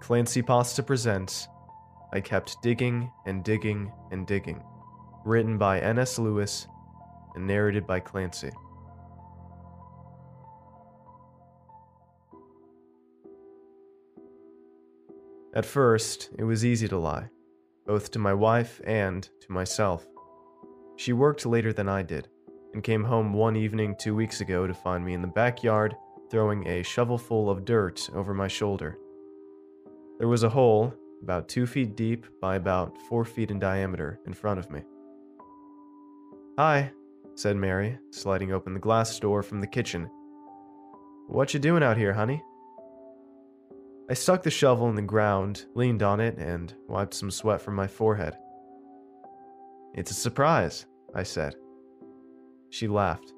Clancy Pasta presents I Kept Digging and Digging and Digging, written by N.S. Lewis and narrated by Clancy. At first, it was easy to lie, both to my wife and to myself. She worked later than I did, and came home one evening two weeks ago to find me in the backyard throwing a shovelful of dirt over my shoulder. There was a hole, about two feet deep by about four feet in diameter, in front of me. Hi, said Mary, sliding open the glass door from the kitchen. What you doing out here, honey? I stuck the shovel in the ground, leaned on it, and wiped some sweat from my forehead. It's a surprise, I said. She laughed.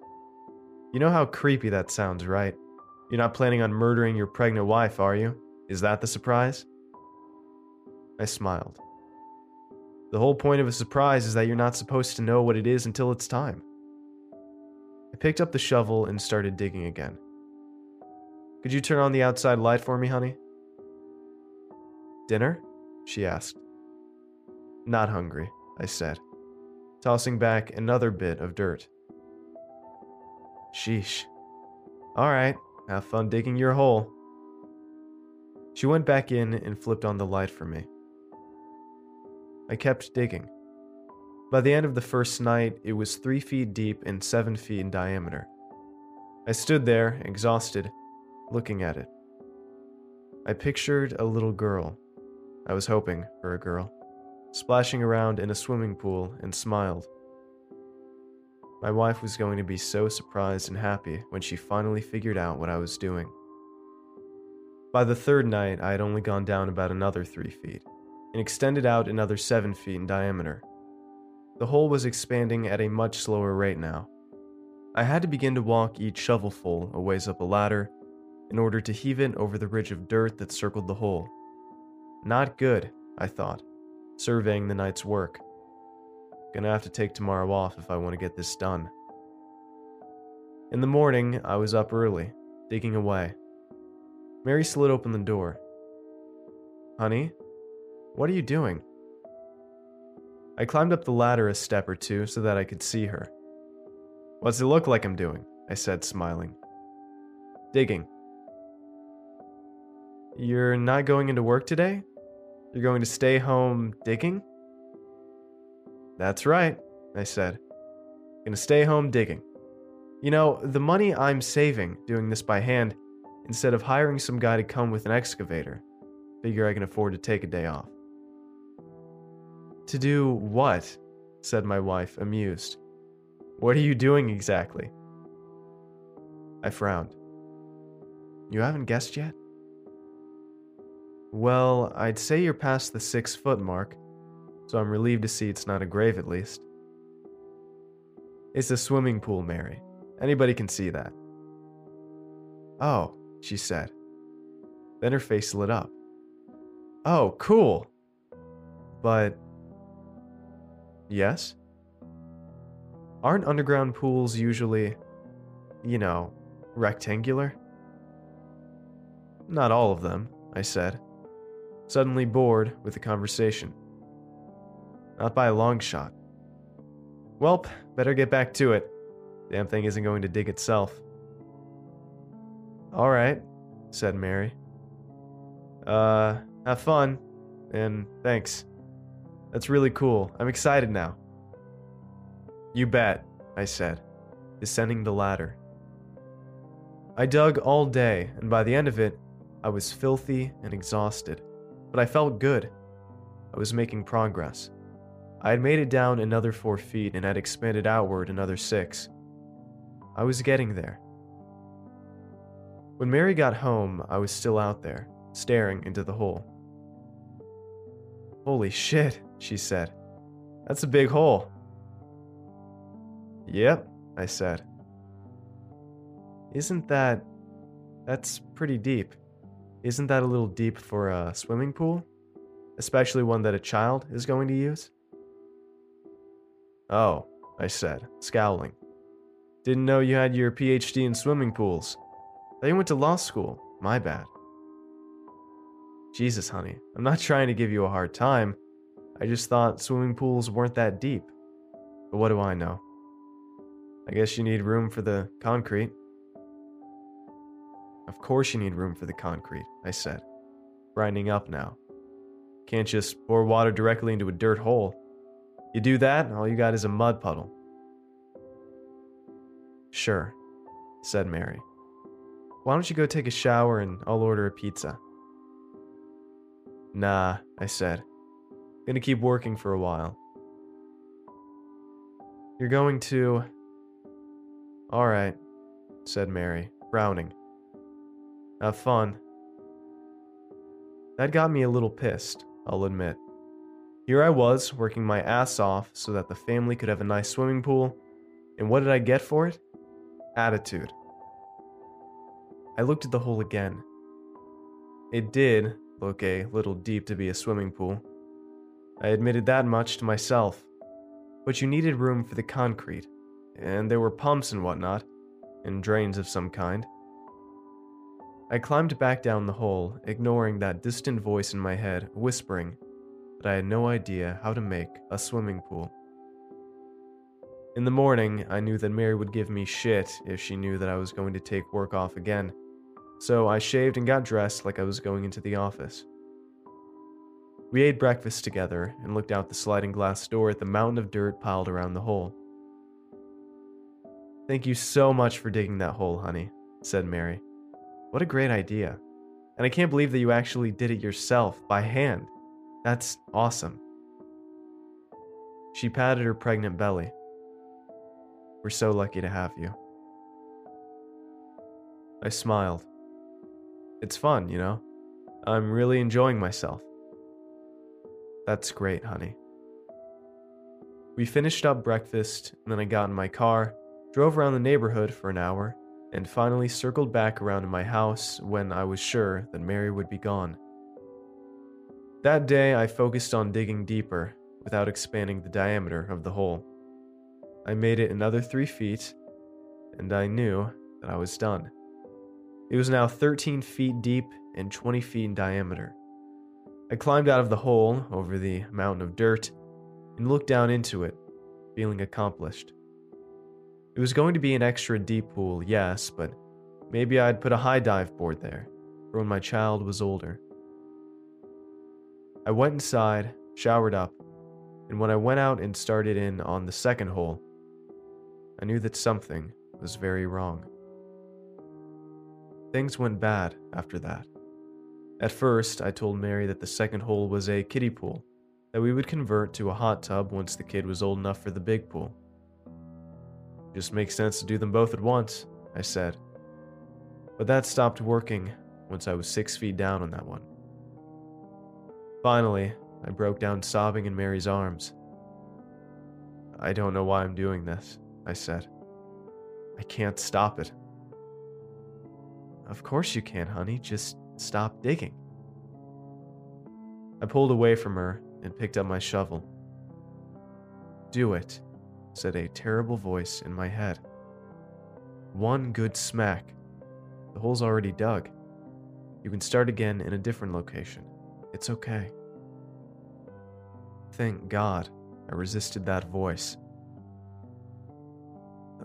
You know how creepy that sounds, right? You're not planning on murdering your pregnant wife, are you? Is that the surprise? I smiled. The whole point of a surprise is that you're not supposed to know what it is until it's time. I picked up the shovel and started digging again. Could you turn on the outside light for me, honey? Dinner? She asked. Not hungry, I said, tossing back another bit of dirt. Sheesh. All right, have fun digging your hole. She went back in and flipped on the light for me. I kept digging. By the end of the first night, it was three feet deep and seven feet in diameter. I stood there, exhausted, looking at it. I pictured a little girl. I was hoping for a girl, splashing around in a swimming pool and smiled. My wife was going to be so surprised and happy when she finally figured out what I was doing. By the third night, I had only gone down about another three feet and extended out another seven feet in diameter. The hole was expanding at a much slower rate now. I had to begin to walk each shovelful a ways up a ladder in order to heave it over the ridge of dirt that circled the hole. Not good, I thought, surveying the night's work. Gonna have to take tomorrow off if I want to get this done. In the morning, I was up early, digging away. Mary slid open the door. Honey, what are you doing? I climbed up the ladder a step or two so that I could see her. What's it look like I'm doing? I said, smiling. Digging. You're not going into work today? You're going to stay home digging? That's right, I said. Gonna stay home digging. You know, the money I'm saving doing this by hand, instead of hiring some guy to come with an excavator, figure I can afford to take a day off. To do what? said my wife, amused. What are you doing exactly? I frowned. You haven't guessed yet? Well, I'd say you're past the six foot mark, so I'm relieved to see it's not a grave at least. It's a swimming pool, Mary. Anybody can see that. Oh, she said. Then her face lit up. Oh, cool. But. Yes? Aren't underground pools usually, you know, rectangular? Not all of them, I said, suddenly bored with the conversation. Not by a long shot. Welp, better get back to it. Damn thing isn't going to dig itself. All right, said Mary. Uh, have fun, and thanks. That's really cool. I'm excited now. You bet, I said, descending the ladder. I dug all day, and by the end of it, I was filthy and exhausted, but I felt good. I was making progress. I had made it down another four feet and had expanded outward another six. I was getting there. When Mary got home, I was still out there, staring into the hole. Holy shit, she said. That's a big hole. Yep, I said. Isn't that. That's pretty deep. Isn't that a little deep for a swimming pool? Especially one that a child is going to use? Oh, I said, scowling. Didn't know you had your PhD in swimming pools. Thought you went to law school. My bad. Jesus, honey, I'm not trying to give you a hard time. I just thought swimming pools weren't that deep. But what do I know? I guess you need room for the concrete. Of course you need room for the concrete, I said, brightening up now. Can't just pour water directly into a dirt hole. You do that, all you got is a mud puddle. Sure, said Mary. Why don't you go take a shower and I'll order a pizza? Nah, I said. Gonna keep working for a while. You're going to. Alright, said Mary, frowning. Have fun. That got me a little pissed, I'll admit. Here I was, working my ass off so that the family could have a nice swimming pool, and what did I get for it? Attitude. I looked at the hole again. It did look a little deep to be a swimming pool. I admitted that much to myself. But you needed room for the concrete, and there were pumps and whatnot, and drains of some kind. I climbed back down the hole, ignoring that distant voice in my head whispering that I had no idea how to make a swimming pool. In the morning, I knew that Mary would give me shit if she knew that I was going to take work off again, so I shaved and got dressed like I was going into the office. We ate breakfast together and looked out the sliding glass door at the mountain of dirt piled around the hole. Thank you so much for digging that hole, honey, said Mary. What a great idea. And I can't believe that you actually did it yourself, by hand. That's awesome. She patted her pregnant belly. We're so lucky to have you. I smiled. It's fun, you know? I'm really enjoying myself. That's great, honey. We finished up breakfast, and then I got in my car, drove around the neighborhood for an hour, and finally circled back around to my house when I was sure that Mary would be gone. That day, I focused on digging deeper without expanding the diameter of the hole. I made it another three feet, and I knew that I was done. It was now 13 feet deep and 20 feet in diameter. I climbed out of the hole over the mountain of dirt and looked down into it, feeling accomplished. It was going to be an extra deep pool, yes, but maybe I'd put a high dive board there for when my child was older. I went inside, showered up, and when I went out and started in on the second hole, I knew that something was very wrong. Things went bad after that. At first, I told Mary that the second hole was a kiddie pool, that we would convert to a hot tub once the kid was old enough for the big pool. Just makes sense to do them both at once, I said. But that stopped working once I was six feet down on that one. Finally, I broke down sobbing in Mary's arms. I don't know why I'm doing this, I said. I can't stop it. Of course you can, honey. Just stop digging. I pulled away from her and picked up my shovel. Do it, said a terrible voice in my head. One good smack. The hole's already dug. You can start again in a different location. It's okay. Thank God I resisted that voice.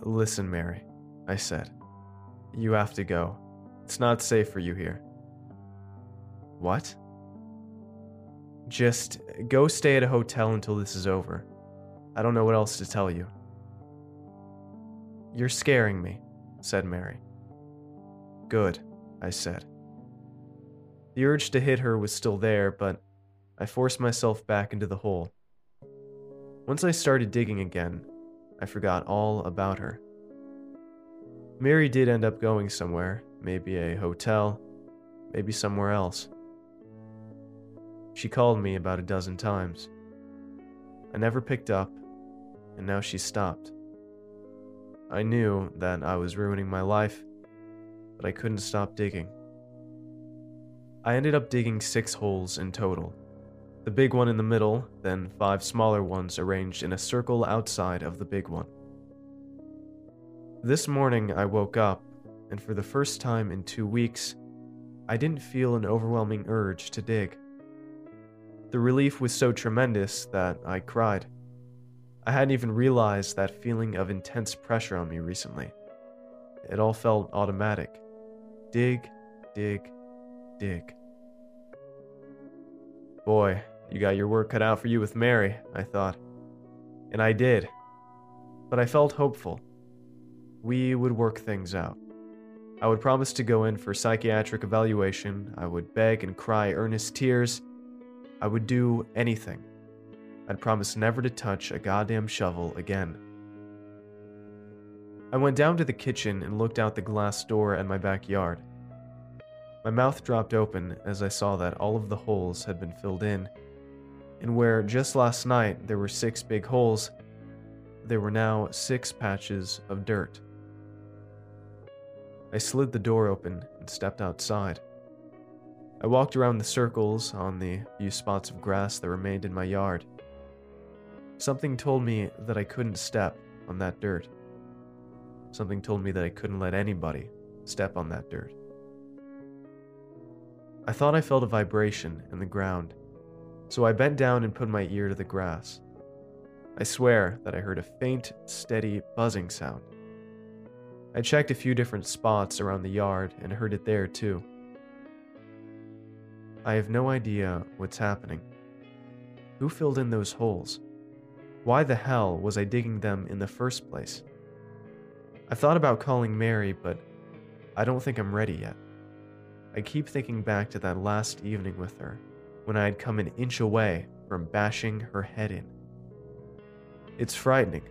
Listen, Mary, I said. You have to go. It's not safe for you here. What? Just go stay at a hotel until this is over. I don't know what else to tell you. You're scaring me, said Mary. Good, I said. The urge to hit her was still there, but I forced myself back into the hole. Once I started digging again, I forgot all about her. Mary did end up going somewhere, maybe a hotel, maybe somewhere else. She called me about a dozen times. I never picked up, and now she stopped. I knew that I was ruining my life, but I couldn't stop digging. I ended up digging six holes in total. The big one in the middle, then five smaller ones arranged in a circle outside of the big one. This morning I woke up and for the first time in two weeks, I didn't feel an overwhelming urge to dig. The relief was so tremendous that I cried. I hadn't even realized that feeling of intense pressure on me recently. It all felt automatic. Dig, dig, dig. Boy, you got your work cut out for you with Mary, I thought. And I did. But I felt hopeful. We would work things out. I would promise to go in for psychiatric evaluation. I would beg and cry earnest tears. I would do anything. I'd promise never to touch a goddamn shovel again. I went down to the kitchen and looked out the glass door at my backyard. My mouth dropped open as I saw that all of the holes had been filled in, and where just last night there were six big holes, there were now six patches of dirt. I slid the door open and stepped outside. I walked around the circles on the few spots of grass that remained in my yard. Something told me that I couldn't step on that dirt. Something told me that I couldn't let anybody step on that dirt. I thought I felt a vibration in the ground, so I bent down and put my ear to the grass. I swear that I heard a faint, steady buzzing sound. I checked a few different spots around the yard and heard it there too. I have no idea what's happening. Who filled in those holes? Why the hell was I digging them in the first place? I've thought about calling Mary, but I don't think I'm ready yet. I keep thinking back to that last evening with her, when I had come an inch away from bashing her head in. It's frightening.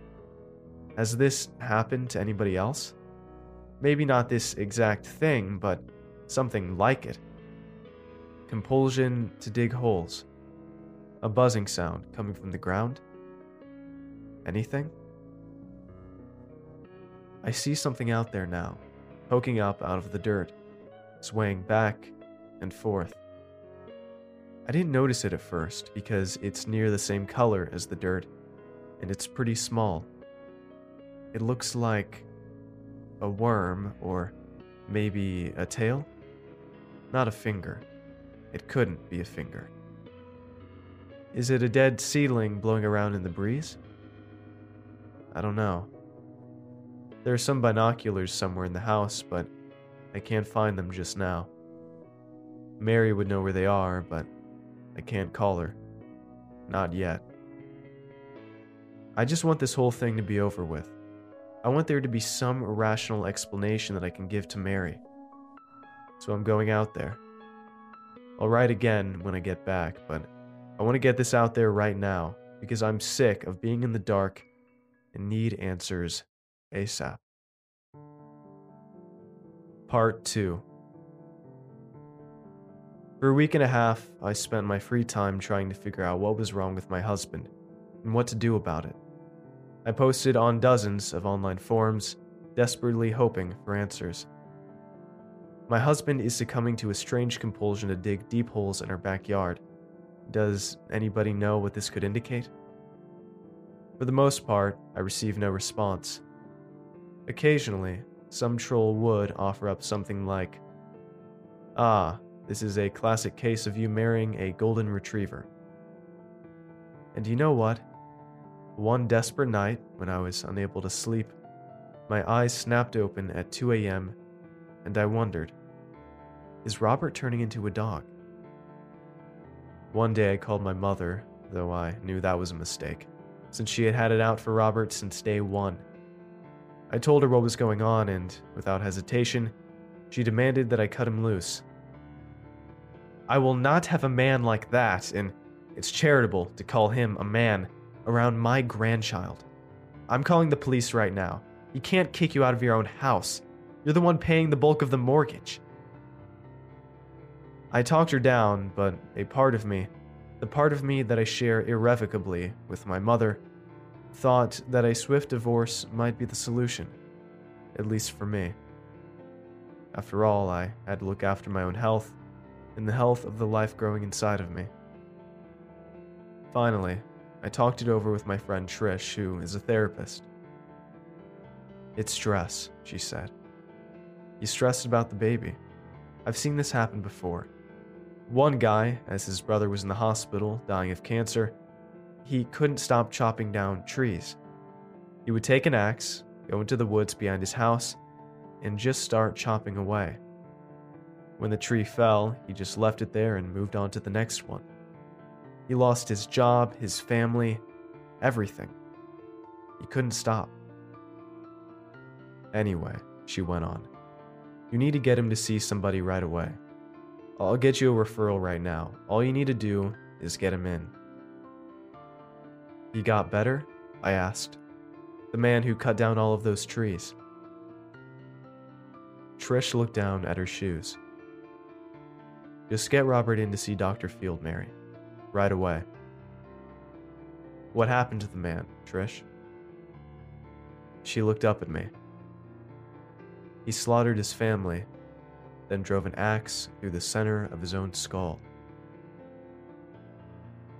Has this happened to anybody else? Maybe not this exact thing, but something like it. Compulsion to dig holes. A buzzing sound coming from the ground. Anything? I see something out there now, poking up out of the dirt, swaying back and forth. I didn't notice it at first because it's near the same color as the dirt, and it's pretty small. It looks like a worm or maybe a tail? Not a finger. It couldn't be a finger. Is it a dead seedling blowing around in the breeze? I don't know. There are some binoculars somewhere in the house, but I can't find them just now. Mary would know where they are, but I can't call her. Not yet. I just want this whole thing to be over with. I want there to be some rational explanation that I can give to Mary. So I'm going out there. I'll write again when I get back, but I want to get this out there right now because I'm sick of being in the dark and need answers ASAP. Part 2 For a week and a half, I spent my free time trying to figure out what was wrong with my husband and what to do about it. I posted on dozens of online forums, desperately hoping for answers. My husband is succumbing to a strange compulsion to dig deep holes in our backyard. Does anybody know what this could indicate? For the most part, I receive no response. Occasionally, some troll would offer up something like, Ah, this is a classic case of you marrying a golden retriever. And you know what? One desperate night, when I was unable to sleep, my eyes snapped open at 2 a.m., and I wondered Is Robert turning into a dog? One day I called my mother, though I knew that was a mistake, since she had had it out for Robert since day one. I told her what was going on, and without hesitation, she demanded that I cut him loose. I will not have a man like that, and it's charitable to call him a man around my grandchild. I'm calling the police right now. He can't kick you out of your own house. You're the one paying the bulk of the mortgage. I talked her down, but a part of me, the part of me that I share irrevocably with my mother, thought that a swift divorce might be the solution, at least for me. After all, I had to look after my own health and the health of the life growing inside of me. Finally, I talked it over with my friend Trish, who is a therapist. It's stress, she said. He's stressed about the baby. I've seen this happen before. One guy, as his brother was in the hospital dying of cancer, he couldn't stop chopping down trees. He would take an axe, go into the woods behind his house, and just start chopping away. When the tree fell, he just left it there and moved on to the next one. He lost his job, his family, everything. He couldn't stop. Anyway, she went on, you need to get him to see somebody right away. I'll get you a referral right now. All you need to do is get him in. He got better? I asked. The man who cut down all of those trees. Trish looked down at her shoes. Just get Robert in to see Dr. Field, Mary. Right away. What happened to the man, Trish? She looked up at me. He slaughtered his family, then drove an axe through the center of his own skull.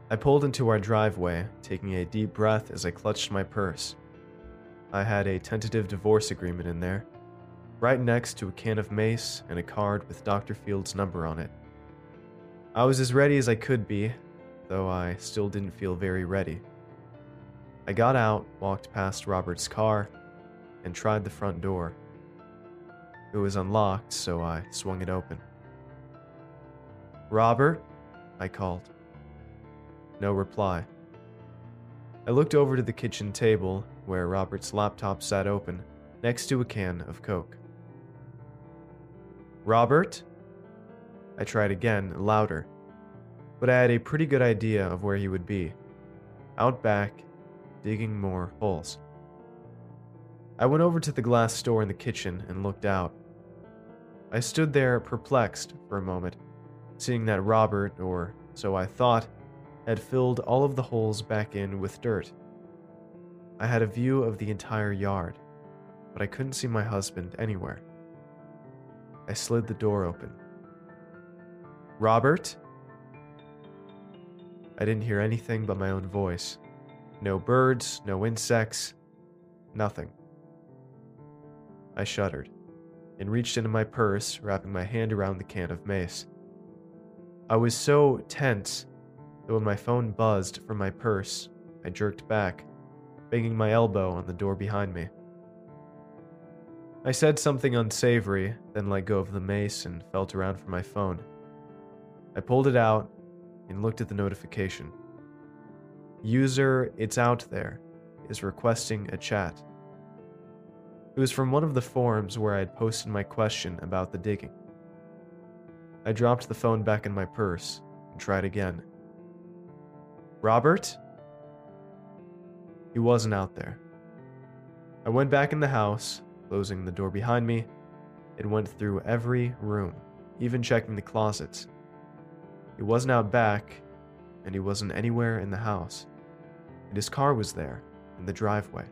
I pulled into our driveway, taking a deep breath as I clutched my purse. I had a tentative divorce agreement in there, right next to a can of mace and a card with Dr. Field's number on it. I was as ready as I could be, though I still didn't feel very ready. I got out, walked past Robert's car, and tried the front door. It was unlocked, so I swung it open. Robert? I called. No reply. I looked over to the kitchen table where Robert's laptop sat open next to a can of Coke. Robert? I tried again, louder. But I had a pretty good idea of where he would be. Out back, digging more holes. I went over to the glass door in the kitchen and looked out. I stood there perplexed for a moment, seeing that Robert, or so I thought, had filled all of the holes back in with dirt. I had a view of the entire yard, but I couldn't see my husband anywhere. I slid the door open. Robert? I didn't hear anything but my own voice. No birds, no insects, nothing. I shuddered and reached into my purse, wrapping my hand around the can of mace. I was so tense that when my phone buzzed from my purse, I jerked back, banging my elbow on the door behind me. I said something unsavory, then let go of the mace and felt around for my phone. I pulled it out and looked at the notification. User, it's out there, is requesting a chat. It was from one of the forums where I had posted my question about the digging. I dropped the phone back in my purse and tried again. Robert? He wasn't out there. I went back in the house, closing the door behind me, and went through every room, even checking the closets. He wasn't out back, and he wasn't anywhere in the house. And his car was there, in the driveway.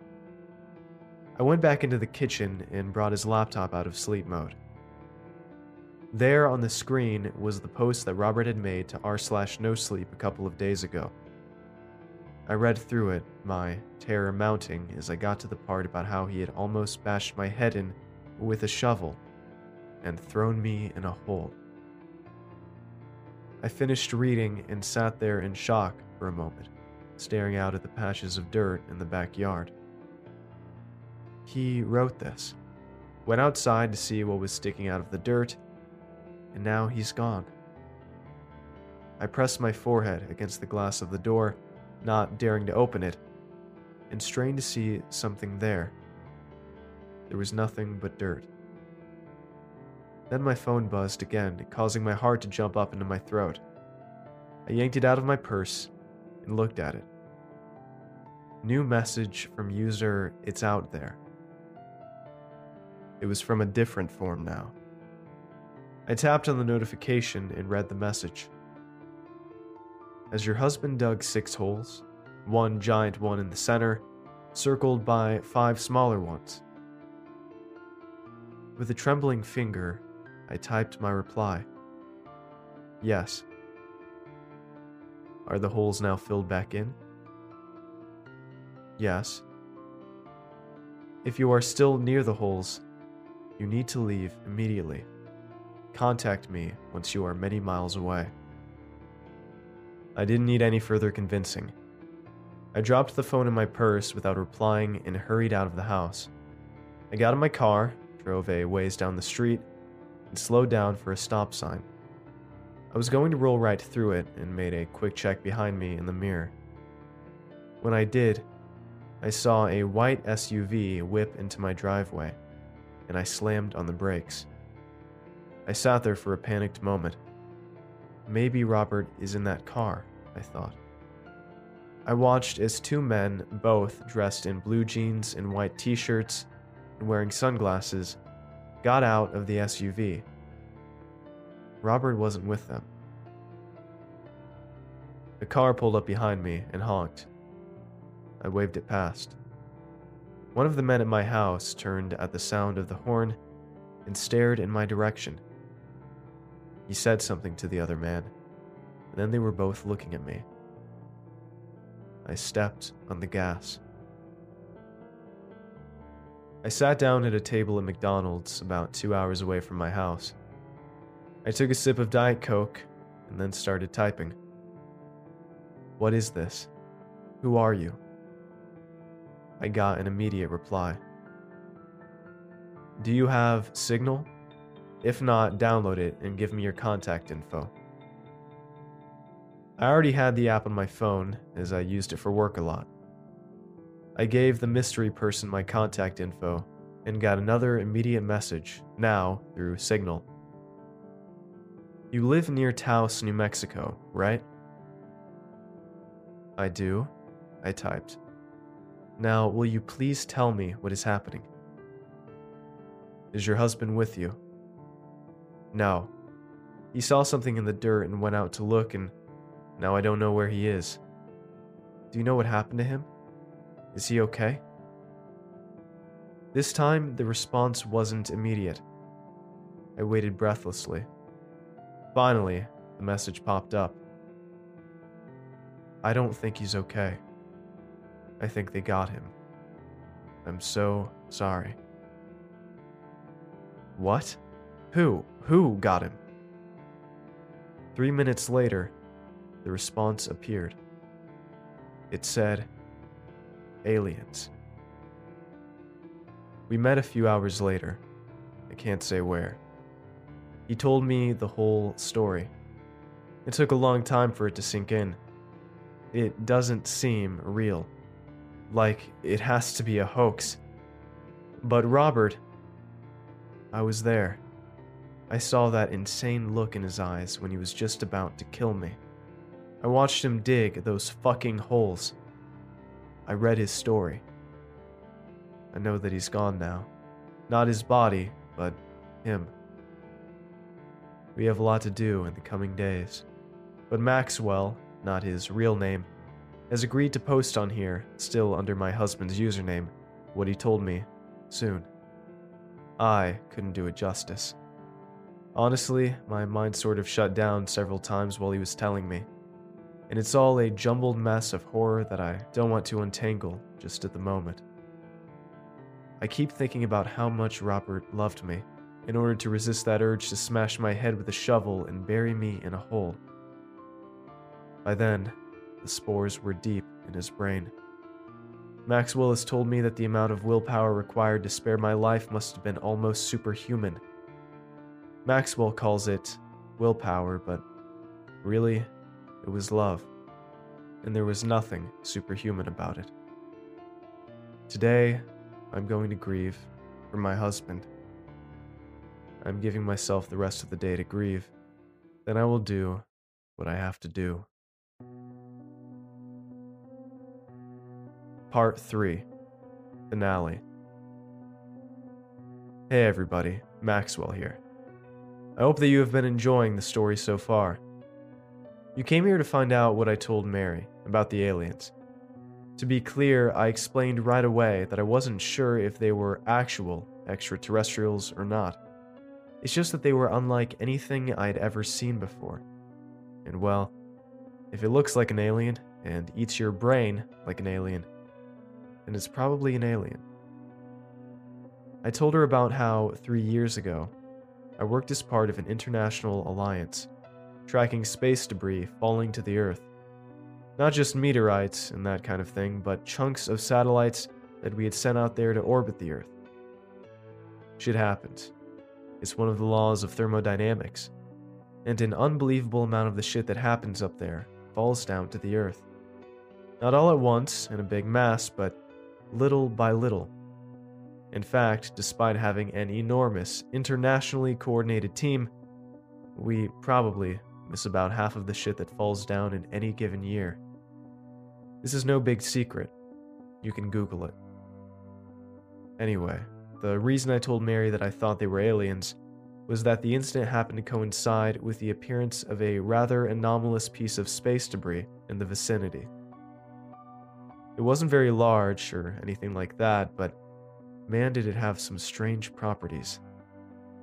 I went back into the kitchen and brought his laptop out of sleep mode. There on the screen was the post that Robert had made to r slash no sleep a couple of days ago. I read through it, my terror mounting as I got to the part about how he had almost bashed my head in with a shovel and thrown me in a hole. I finished reading and sat there in shock for a moment, staring out at the patches of dirt in the backyard. He wrote this, went outside to see what was sticking out of the dirt, and now he's gone. I pressed my forehead against the glass of the door, not daring to open it, and strained to see something there. There was nothing but dirt. Then my phone buzzed again, causing my heart to jump up into my throat. I yanked it out of my purse and looked at it. New message from user It's Out There. It was from a different form now. I tapped on the notification and read the message. As your husband dug six holes, one giant one in the center, circled by five smaller ones. With a trembling finger, I typed my reply. Yes. Are the holes now filled back in? Yes. If you are still near the holes, you need to leave immediately. contact me once you are many miles away. I didn't need any further convincing. I dropped the phone in my purse without replying and hurried out of the house. I got in my car, drove a ways down the street, and slowed down for a stop sign. I was going to roll right through it and made a quick check behind me in the mirror. When I did, I saw a white SUV whip into my driveway, and I slammed on the brakes. I sat there for a panicked moment. Maybe Robert is in that car, I thought. I watched as two men, both dressed in blue jeans and white t shirts and wearing sunglasses, got out of the SUV. Robert wasn't with them. The car pulled up behind me and honked. I waved it past. One of the men at my house turned at the sound of the horn and stared in my direction. He said something to the other man, and then they were both looking at me. I stepped on the gas. I sat down at a table at McDonald's about two hours away from my house. I took a sip of Diet Coke and then started typing. What is this? Who are you? I got an immediate reply. Do you have Signal? If not, download it and give me your contact info. I already had the app on my phone, as I used it for work a lot. I gave the mystery person my contact info and got another immediate message, now through Signal. You live near Taos, New Mexico, right? I do, I typed. Now, will you please tell me what is happening? Is your husband with you? No. He saw something in the dirt and went out to look, and now I don't know where he is. Do you know what happened to him? Is he okay? This time, the response wasn't immediate. I waited breathlessly. Finally, the message popped up. I don't think he's okay. I think they got him. I'm so sorry. What? Who? Who got him? Three minutes later, the response appeared. It said, Aliens. We met a few hours later. I can't say where. He told me the whole story. It took a long time for it to sink in. It doesn't seem real. Like it has to be a hoax. But Robert, I was there. I saw that insane look in his eyes when he was just about to kill me. I watched him dig those fucking holes. I read his story. I know that he's gone now. Not his body, but him. We have a lot to do in the coming days. But Maxwell, not his real name, has agreed to post on here, still under my husband's username, what he told me soon. I couldn't do it justice. Honestly, my mind sort of shut down several times while he was telling me. And it's all a jumbled mess of horror that I don't want to untangle just at the moment. I keep thinking about how much Robert loved me, in order to resist that urge to smash my head with a shovel and bury me in a hole. By then, the spores were deep in his brain. Maxwell has told me that the amount of willpower required to spare my life must have been almost superhuman. Maxwell calls it willpower, but really, it was love, and there was nothing superhuman about it. Today, I'm going to grieve for my husband. I'm giving myself the rest of the day to grieve. Then I will do what I have to do. Part 3 Finale. Hey everybody, Maxwell here. I hope that you have been enjoying the story so far. You came here to find out what I told Mary about the aliens. To be clear, I explained right away that I wasn't sure if they were actual extraterrestrials or not. It's just that they were unlike anything I'd ever seen before. And well, if it looks like an alien and eats your brain like an alien, and it's probably an alien. I told her about how, three years ago, I worked as part of an international alliance, tracking space debris falling to the Earth. Not just meteorites and that kind of thing, but chunks of satellites that we had sent out there to orbit the Earth. Shit happens. It's one of the laws of thermodynamics. And an unbelievable amount of the shit that happens up there falls down to the Earth. Not all at once in a big mass, but little by little. In fact, despite having an enormous, internationally coordinated team, we probably miss about half of the shit that falls down in any given year. This is no big secret. You can Google it. Anyway, the reason I told Mary that I thought they were aliens was that the incident happened to coincide with the appearance of a rather anomalous piece of space debris in the vicinity. It wasn't very large or anything like that, but man, did it have some strange properties.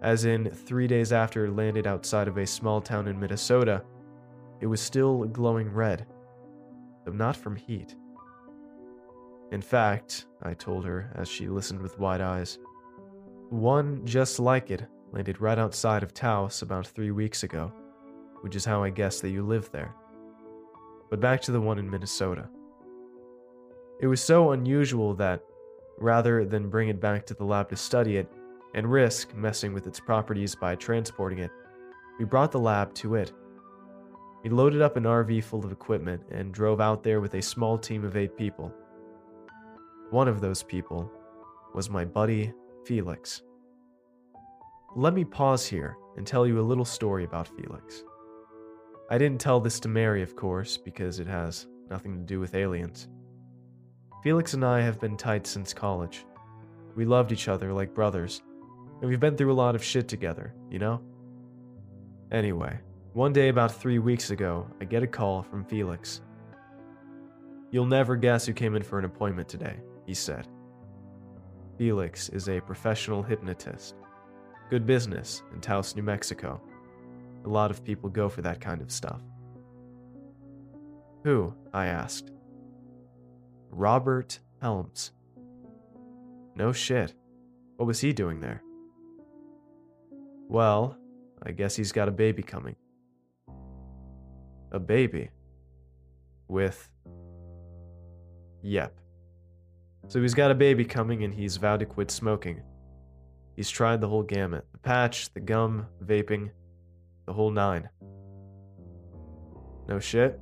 As in, three days after it landed outside of a small town in Minnesota, it was still glowing red, though not from heat. In fact, I told her as she listened with wide eyes, one just like it landed right outside of Taos about three weeks ago, which is how I guess that you live there. But back to the one in Minnesota. It was so unusual that, rather than bring it back to the lab to study it and risk messing with its properties by transporting it, we brought the lab to it. We loaded up an RV full of equipment and drove out there with a small team of eight people. One of those people was my buddy, Felix. Let me pause here and tell you a little story about Felix. I didn't tell this to Mary, of course, because it has nothing to do with aliens. Felix and I have been tight since college. We loved each other like brothers, and we've been through a lot of shit together, you know? Anyway, one day about three weeks ago, I get a call from Felix. You'll never guess who came in for an appointment today, he said. Felix is a professional hypnotist. Good business in Taos, New Mexico. A lot of people go for that kind of stuff. Who? I asked. Robert Helms. No shit. What was he doing there? Well, I guess he's got a baby coming. A baby? With. Yep. So he's got a baby coming and he's vowed to quit smoking. He's tried the whole gamut the patch, the gum, vaping, the whole nine. No shit?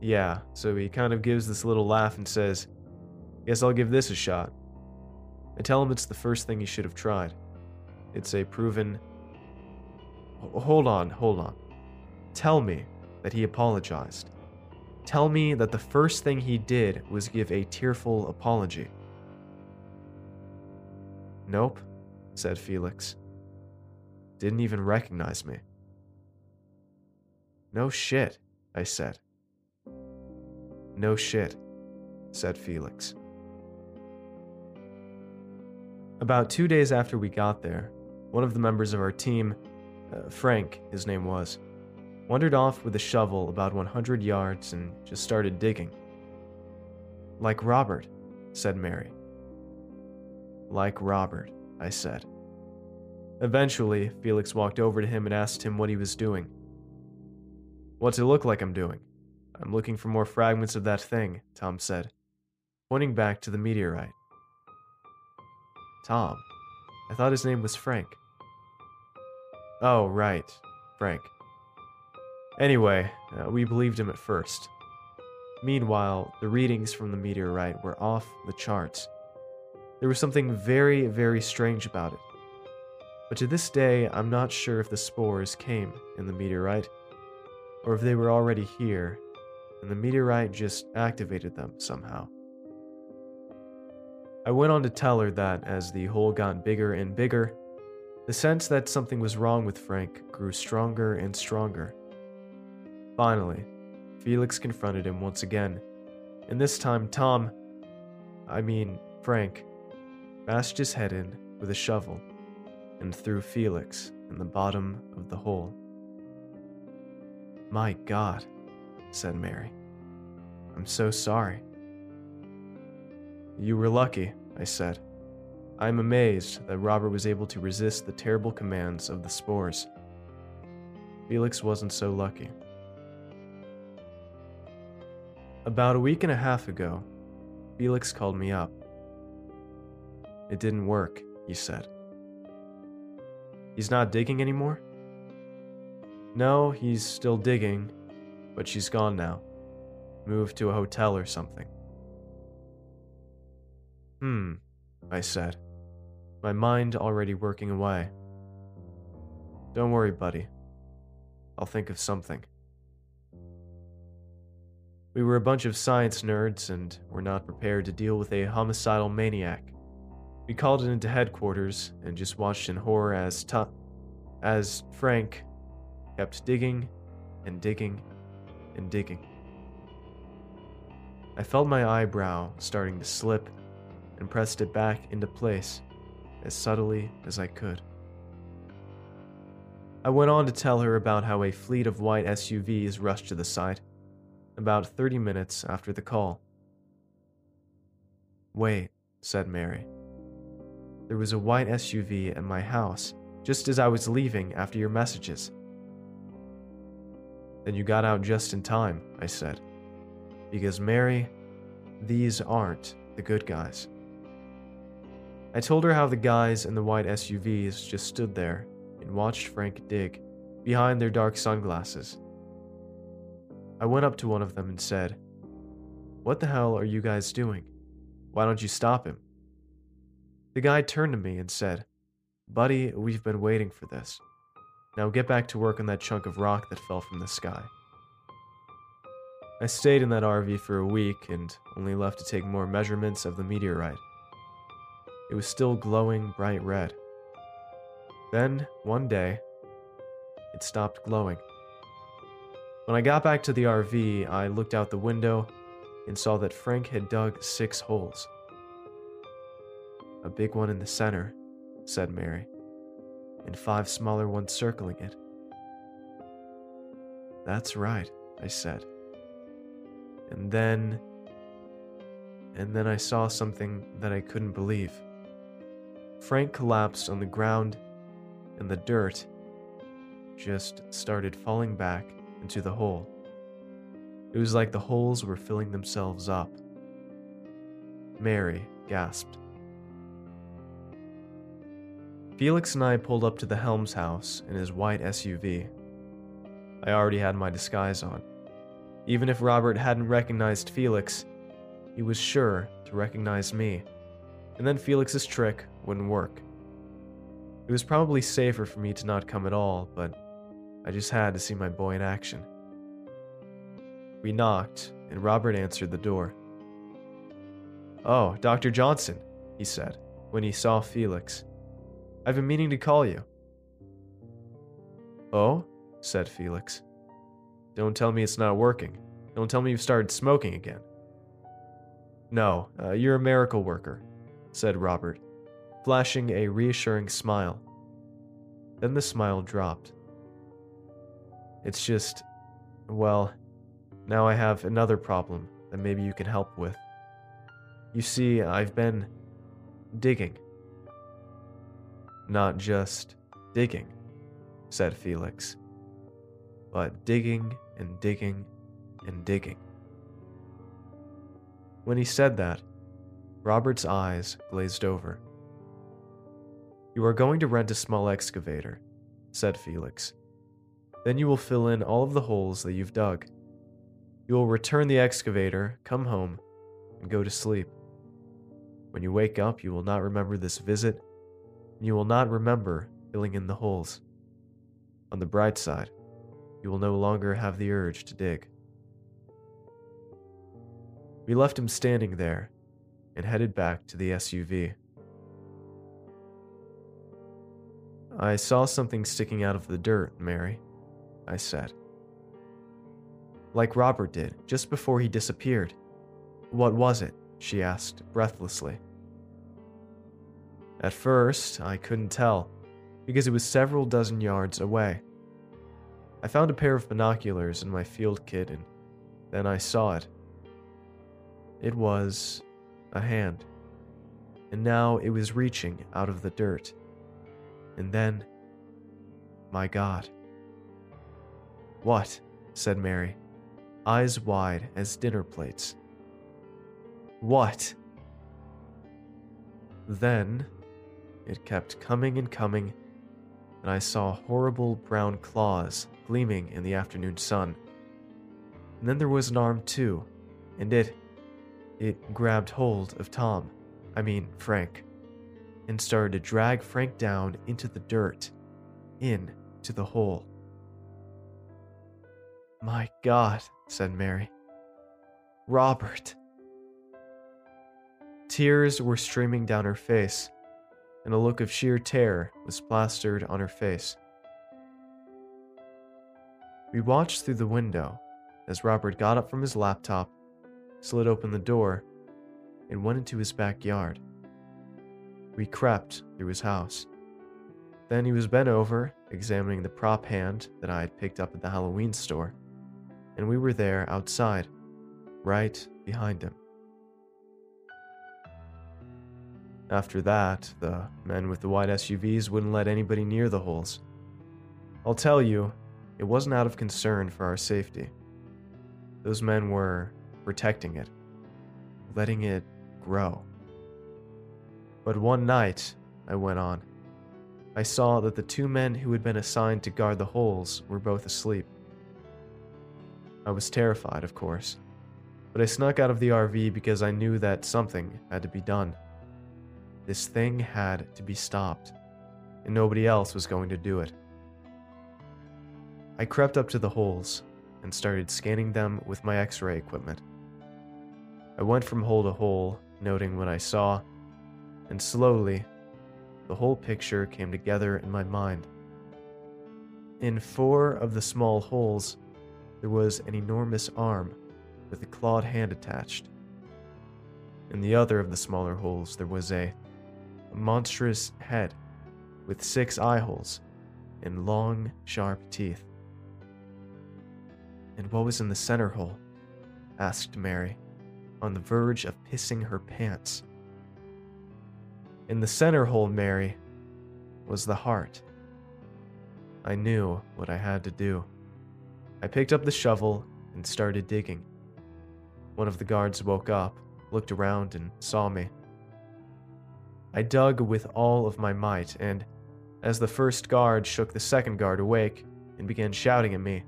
Yeah, so he kind of gives this little laugh and says, Guess I'll give this a shot. I tell him it's the first thing he should have tried. It's a proven. Hold on, hold on. Tell me that he apologized. Tell me that the first thing he did was give a tearful apology. Nope, said Felix. Didn't even recognize me. No shit, I said. No shit, said Felix. About two days after we got there, one of the members of our team, uh, Frank, his name was, wandered off with a shovel about 100 yards and just started digging. Like Robert, said Mary. Like Robert, I said. Eventually, Felix walked over to him and asked him what he was doing. What's it look like I'm doing? I'm looking for more fragments of that thing, Tom said, pointing back to the meteorite. Tom. I thought his name was Frank. Oh, right. Frank. Anyway, uh, we believed him at first. Meanwhile, the readings from the meteorite were off the charts. There was something very, very strange about it. But to this day, I'm not sure if the spores came in the meteorite, or if they were already here and the meteorite just activated them somehow. I went on to tell her that as the hole got bigger and bigger, the sense that something was wrong with Frank grew stronger and stronger. Finally, Felix confronted him once again, and this time Tom, I mean Frank, bashed his head in with a shovel and threw Felix in the bottom of the hole. My God, said Mary. I'm so sorry. You were lucky, I said. I am amazed that Robert was able to resist the terrible commands of the spores. Felix wasn't so lucky. About a week and a half ago, Felix called me up. It didn't work, he said. He's not digging anymore? No, he's still digging, but she's gone now. Moved to a hotel or something. Hmm, I said, my mind already working away. Don't worry, buddy. I'll think of something. We were a bunch of science nerds and were not prepared to deal with a homicidal maniac. We called it into headquarters and just watched in horror as tu- as Frank kept digging and digging and digging. I felt my eyebrow starting to slip and pressed it back into place as subtly as I could. I went on to tell her about how a fleet of white SUVs rushed to the site about 30 minutes after the call. Wait, said Mary. There was a white SUV at my house just as I was leaving after your messages. Then you got out just in time, I said. Because, Mary, these aren't the good guys. I told her how the guys in the white SUVs just stood there and watched Frank dig behind their dark sunglasses I went up to one of them and said, What the hell are you guys doing? Why don't you stop him? The guy turned to me and said, Buddy, we've been waiting for this. Now get back to work on that chunk of rock that fell from the sky. I stayed in that RV for a week and only left to take more measurements of the meteorite. It was still glowing bright red. Then, one day, it stopped glowing. When I got back to the RV, I looked out the window and saw that Frank had dug six holes. A big one in the center, said Mary, and five smaller ones circling it. That's right, I said. And then. And then I saw something that I couldn't believe. Frank collapsed on the ground, and the dirt just started falling back into the hole. It was like the holes were filling themselves up. Mary gasped. Felix and I pulled up to the Helms house in his white SUV. I already had my disguise on. Even if Robert hadn't recognized Felix, he was sure to recognize me, and then Felix's trick wouldn't work. It was probably safer for me to not come at all, but I just had to see my boy in action. We knocked, and Robert answered the door. Oh, Dr. Johnson, he said, when he saw Felix. I've been meaning to call you. Oh, said Felix. Don't tell me it's not working. Don't tell me you've started smoking again. No, uh, you're a miracle worker, said Robert, flashing a reassuring smile. Then the smile dropped. It's just, well, now I have another problem that maybe you can help with. You see, I've been digging. Not just digging, said Felix, but digging and digging and digging. When he said that, Robert's eyes glazed over. You are going to rent a small excavator, said Felix. Then you will fill in all of the holes that you've dug. You will return the excavator, come home, and go to sleep. When you wake up, you will not remember this visit, and you will not remember filling in the holes. On the bright side, you will no longer have the urge to dig. We left him standing there and headed back to the SUV. I saw something sticking out of the dirt, Mary. I said. Like Robert did, just before he disappeared. What was it? she asked breathlessly. At first, I couldn't tell, because it was several dozen yards away. I found a pair of binoculars in my field kit and then I saw it. It was a hand. and now it was reaching out of the dirt. And then, my God. What? said Mary, eyes wide as dinner plates. What? Then, it kept coming and coming, and I saw horrible brown claws gleaming in the afternoon sun. And then there was an arm too, and it. it grabbed hold of Tom, I mean Frank, and started to drag Frank down into the dirt, in to the hole. My God, said Mary. Robert. Tears were streaming down her face, and a look of sheer terror was plastered on her face. We watched through the window as Robert got up from his laptop, slid open the door, and went into his backyard. We crept through his house. Then he was bent over, examining the prop hand that I had picked up at the Halloween store, and we were there outside, right behind him. After that, the men with the white SUVs wouldn't let anybody near the holes. I'll tell you, it wasn't out of concern for our safety. Those men were protecting it, letting it grow. But one night, I went on, I saw that the two men who had been assigned to guard the holes were both asleep. I was terrified, of course, but I snuck out of the RV because I knew that something had to be done. This thing had to be stopped, and nobody else was going to do it. I crept up to the holes and started scanning them with my x ray equipment. I went from hole to hole, noting what I saw, and slowly, the whole picture came together in my mind. In four of the small holes, there was an enormous arm with a clawed hand attached. In the other of the smaller holes, there was a, a monstrous head with six eye holes and long, sharp teeth. And what was in the center hole? asked Mary, on the verge of pissing her pants. In the center hole, Mary, was the heart. I knew what I had to do. I picked up the shovel and started digging. One of the guards woke up, looked around, and saw me. I dug with all of my might, and as the first guard shook the second guard awake and began shouting at me,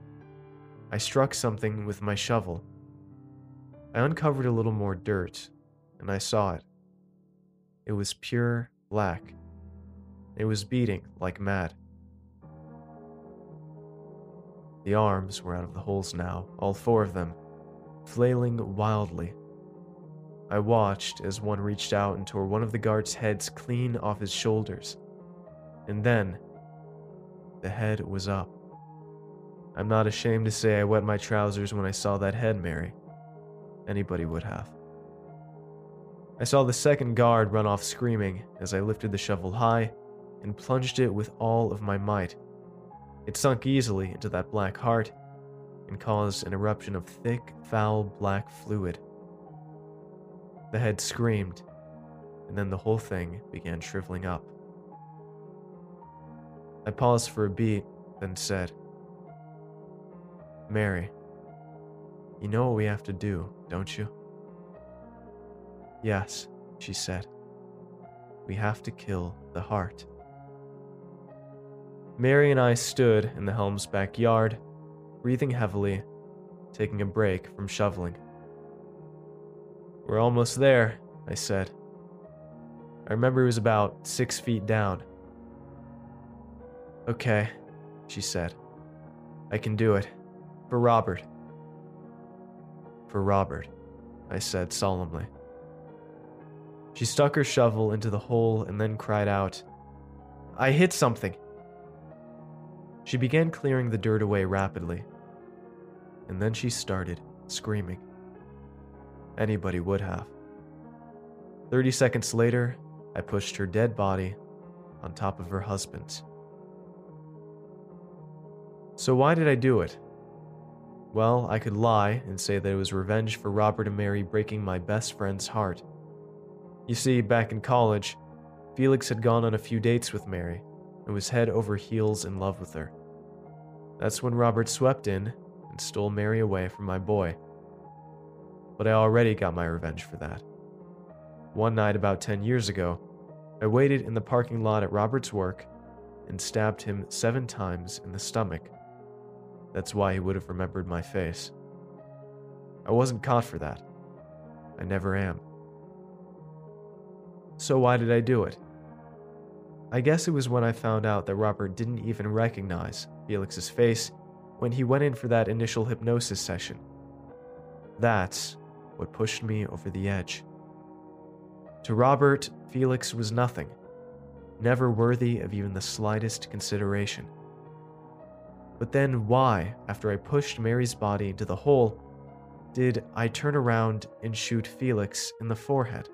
I struck something with my shovel. I uncovered a little more dirt, and I saw it. It was pure black. It was beating like mad. The arms were out of the holes now, all four of them, flailing wildly. I watched as one reached out and tore one of the guard's heads clean off his shoulders. And then, the head was up. I'm not ashamed to say I wet my trousers when I saw that head, Mary. Anybody would have. I saw the second guard run off screaming as I lifted the shovel high and plunged it with all of my might. It sunk easily into that black heart and caused an eruption of thick, foul black fluid. The head screamed, and then the whole thing began shriveling up. I paused for a beat, then said, Mary, you know what we have to do, don't you? Yes, she said. We have to kill the heart. Mary and I stood in the Helms' backyard, breathing heavily, taking a break from shoveling. We're almost there, I said. I remember it was about six feet down. Okay, she said. I can do it. For Robert. For Robert, I said solemnly. She stuck her shovel into the hole and then cried out, I hit something. She began clearing the dirt away rapidly. And then she started screaming. Anybody would have. Thirty seconds later, I pushed her dead body on top of her husband's. So, why did I do it? Well, I could lie and say that it was revenge for Robert and Mary breaking my best friend's heart. You see, back in college, Felix had gone on a few dates with Mary and was head over heels in love with her. That's when Robert swept in and stole Mary away from my boy. But I already got my revenge for that. One night about 10 years ago, I waited in the parking lot at Robert's work and stabbed him seven times in the stomach. That's why he would have remembered my face. I wasn't caught for that. I never am. So, why did I do it? I guess it was when I found out that Robert didn't even recognize Felix's face when he went in for that initial hypnosis session. That's what pushed me over the edge. To Robert, Felix was nothing, never worthy of even the slightest consideration. But then, why, after I pushed Mary's body into the hole, did I turn around and shoot Felix in the forehead?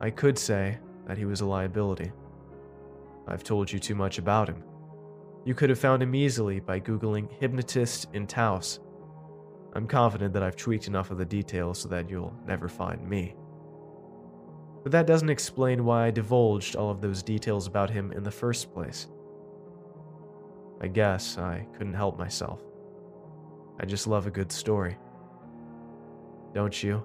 I could say that he was a liability. I've told you too much about him. You could have found him easily by Googling hypnotist in Taos. I'm confident that I've tweaked enough of the details so that you'll never find me. But that doesn't explain why I divulged all of those details about him in the first place. I guess I couldn't help myself. I just love a good story. Don't you?